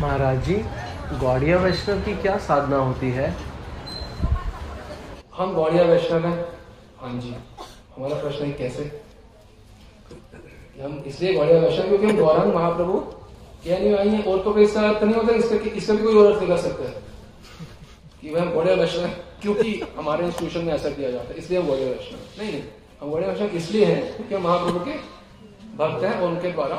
महाराज जी, गौड़िया वैष्णव की क्या साधना होती है? हम गौड़िया वैष्णव हैं। हाँ जी। हमारा प्रश्न है कैसे? हम इसलिए गौड़िया वैष्णव क्योंकि हम गौरांग महाप्रभु के अनुयायी हैं और तो कोई इसका अर्थ नहीं होता, इसका इसका भी कोई और अर्थ निकल सकता है। कि वह गौड़िया वैष्णव क्योंकि हमारे इंस्टीट्यूशन में ऐसा किया जाता है, इसलिए हम गौड़िया वैष्णव नहीं नहीं, हम गौड़िया वैष्णव इसलिए हैं क्योंकि महाप्रभु के भक्त हैं और उनके द्वारा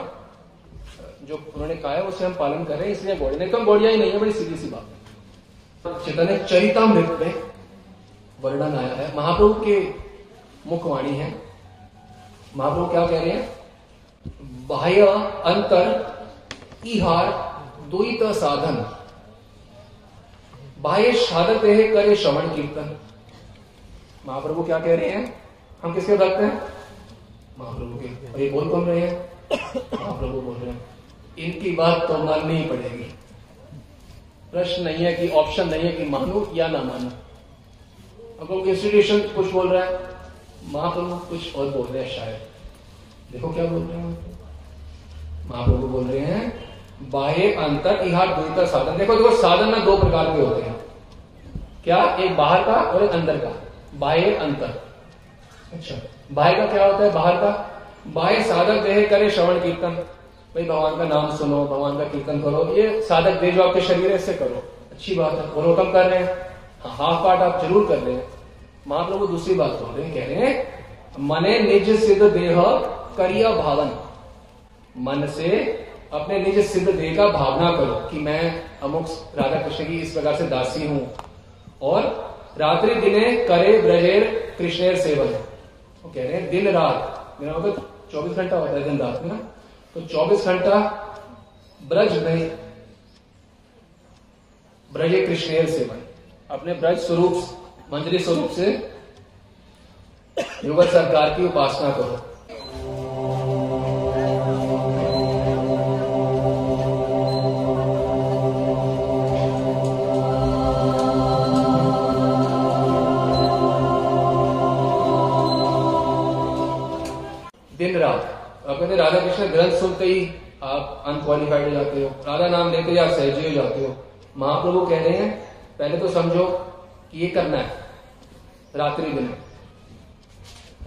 जो उन्होंने कहा है, उसे हम पालन कर रहे हैं, इसलिए गौड़िया हम गौड़िया ही नहीं है, बड़ी सीधी सी बात। चैतन्य चरितामृत में वर्णन आया है। महाप्रभु के मुखवाणी है। महाप्रभु क्या कह रहे हैं? बाह्य अंतर इहार द्वैत साधन। बाह्य साधक है, करे श्रवण कीर्तन। महाप्रभु क्या कह रहे हैं? हम किसके भक्त हैं? महाप्रभु के। और ये बोल कौन रहे हैं? महाप्रभु बोल रहे हैं। इनकी बात तो माननी ही पड़ेगी। प्रश्न नहीं है कि ऑप्शन नहीं है कि मानो या ना मानो। अगर इंस्टीट्यूशन कुछ बोल रहा है, महाप्रभु कुछ और बोल रहे हैं शायद। देखो क्या बोल रहे हैं महाप्रभु बोल रहे हैं, बाह्य, अंतर, इहार द्वित साधन। देखो देखो, साधन में दो प्रकार के होते हैं। क्या? एक बाहर का और एक अंदर का। बाह्य, अंतर। अच्छा बाह्य का क्या होता है बाहर का? बाह्य साधक देह करे श्रवण कीर्तन। भाई भगवान का नाम सुनो, भगवान का कीर्तन करो। ये साधक देह जो आपके शरीर है करो। अच्छी बात है और हुक्म कर रहे हैं। हाँ हाफ़ पार्ट आप ज़रूर कर रहे हैं। महाप्रभु दूसरी बात बोल रहे हैं, कह रहे हैं, मने निज सिद्ध देह करिया भावन। मन से अपने निज सिद्ध देह का भावना करो कि मैं अमुक राधा कृष्ण की इस प्रकार से दासी हूँ। और रात्रि दिने करे ब्रजेर कृष्णेर सेवन। कह रहे हैं, दिन रात। मेरा मतलब चौबीस घंटा होता है दिन रात में ना। तो 24 घंटा ब्रज में ब्रज कृष्णेर सेवन। अपने ब्रज स्वरूप, मंजरी स्वरूप से युगल सरकार की उपासना करो। कहते राधा कृष्ण ग्रंथ सुनते ही आप अनक्वालिफाइड हो जाते हो। राधा नाम लेते ही आप सहजी हो जाते हो। महाप्रभु कह रहे हैं, पहले तो समझो कि ये करना है, रात्रि दिन।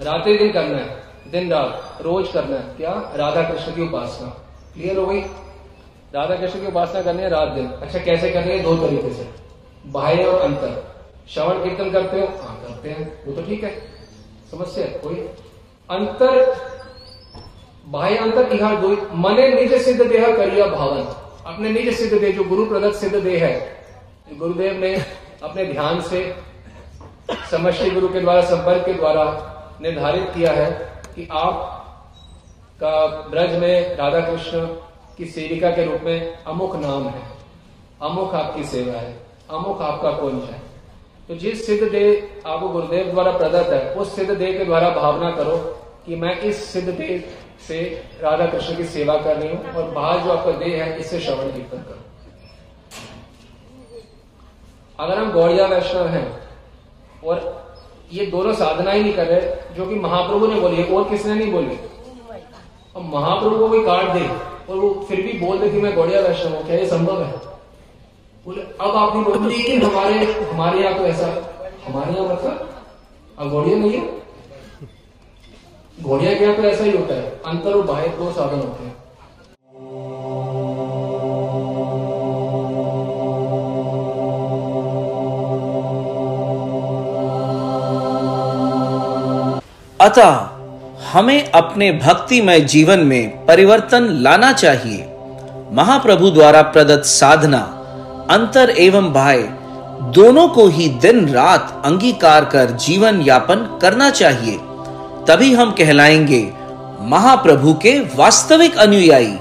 रात्रि दिन करना है, दिन रात, रोज करना है। क्या? राधा कृष्ण की उपासना। क्लियर हो गई? राधा कृष्ण की उपासना करनी है रात दिन। अच्छा कैसे करनी है? दो तरीके से। बाह्य और अंतर। श्रवण कीर्तन करते हो? हाँ करते हैं। वो तो ठीक है। समस्या कोई? अंतर बाह्य अंतर इहा दो मने निज सिद्ध देह करिया भावन। अपने निज सिद्ध देह जो गुरु प्रदत्त सिद्ध देह है, गुरुदेव ने अपने ध्यान से समष्टि गुरु के द्वारा, संपर्क के द्वारा निर्धारित किया है कि आप का ब्रज में राधा कृष्ण की सेविका के रूप में अमुख नाम है। अमुख आपकी सेवा है। अमुख आपका कुंज है। तो जिस सिद्ध देह आपको गुरुदेव द्वारा प्रदत्त है, उस सिद्ध देह के द्वारा भावना करो। कि मैं इस सिद्ध देह से राधा कृष्ण की सेवा कर रही हूँ और बाहर जो आपका देह है, इससे श्रवण कीर्तन करो। अगर हम गौड़िया वैष्णव हैं और ये दोनों साधना ही नहीं कर रहे, जो कि महाप्रभु ने बोली और किसने नहीं बोली? अब महाप्रभु को कोई काट दे और वो फिर भी बोल दे कि मैं गौड़िया वैष्णव हूँ, क्या ये संभव है? बोले, अब आप नहीं बोलते हमारे हमारे यहाँ तो ऐसा, हमारे यहाँ मतलब अब गौड़िया नहीं है। घोड़िया यहाँ तो ऐसा ही होता है। अंतर और बाह्य दो साधन होते हैं। अतः हमें अपने भक्तिमय जीवन में परिवर्तन लाना चाहिए। महाप्रभु द्वारा प्रदत्त साधना, अंतर एवं बाह्य, दोनों को ही दिन रात अंगीकार कर जीवन यापन करना चाहिए। तभी हम कहलाएँगे महाप्रभु के वास्तविक अनुयायी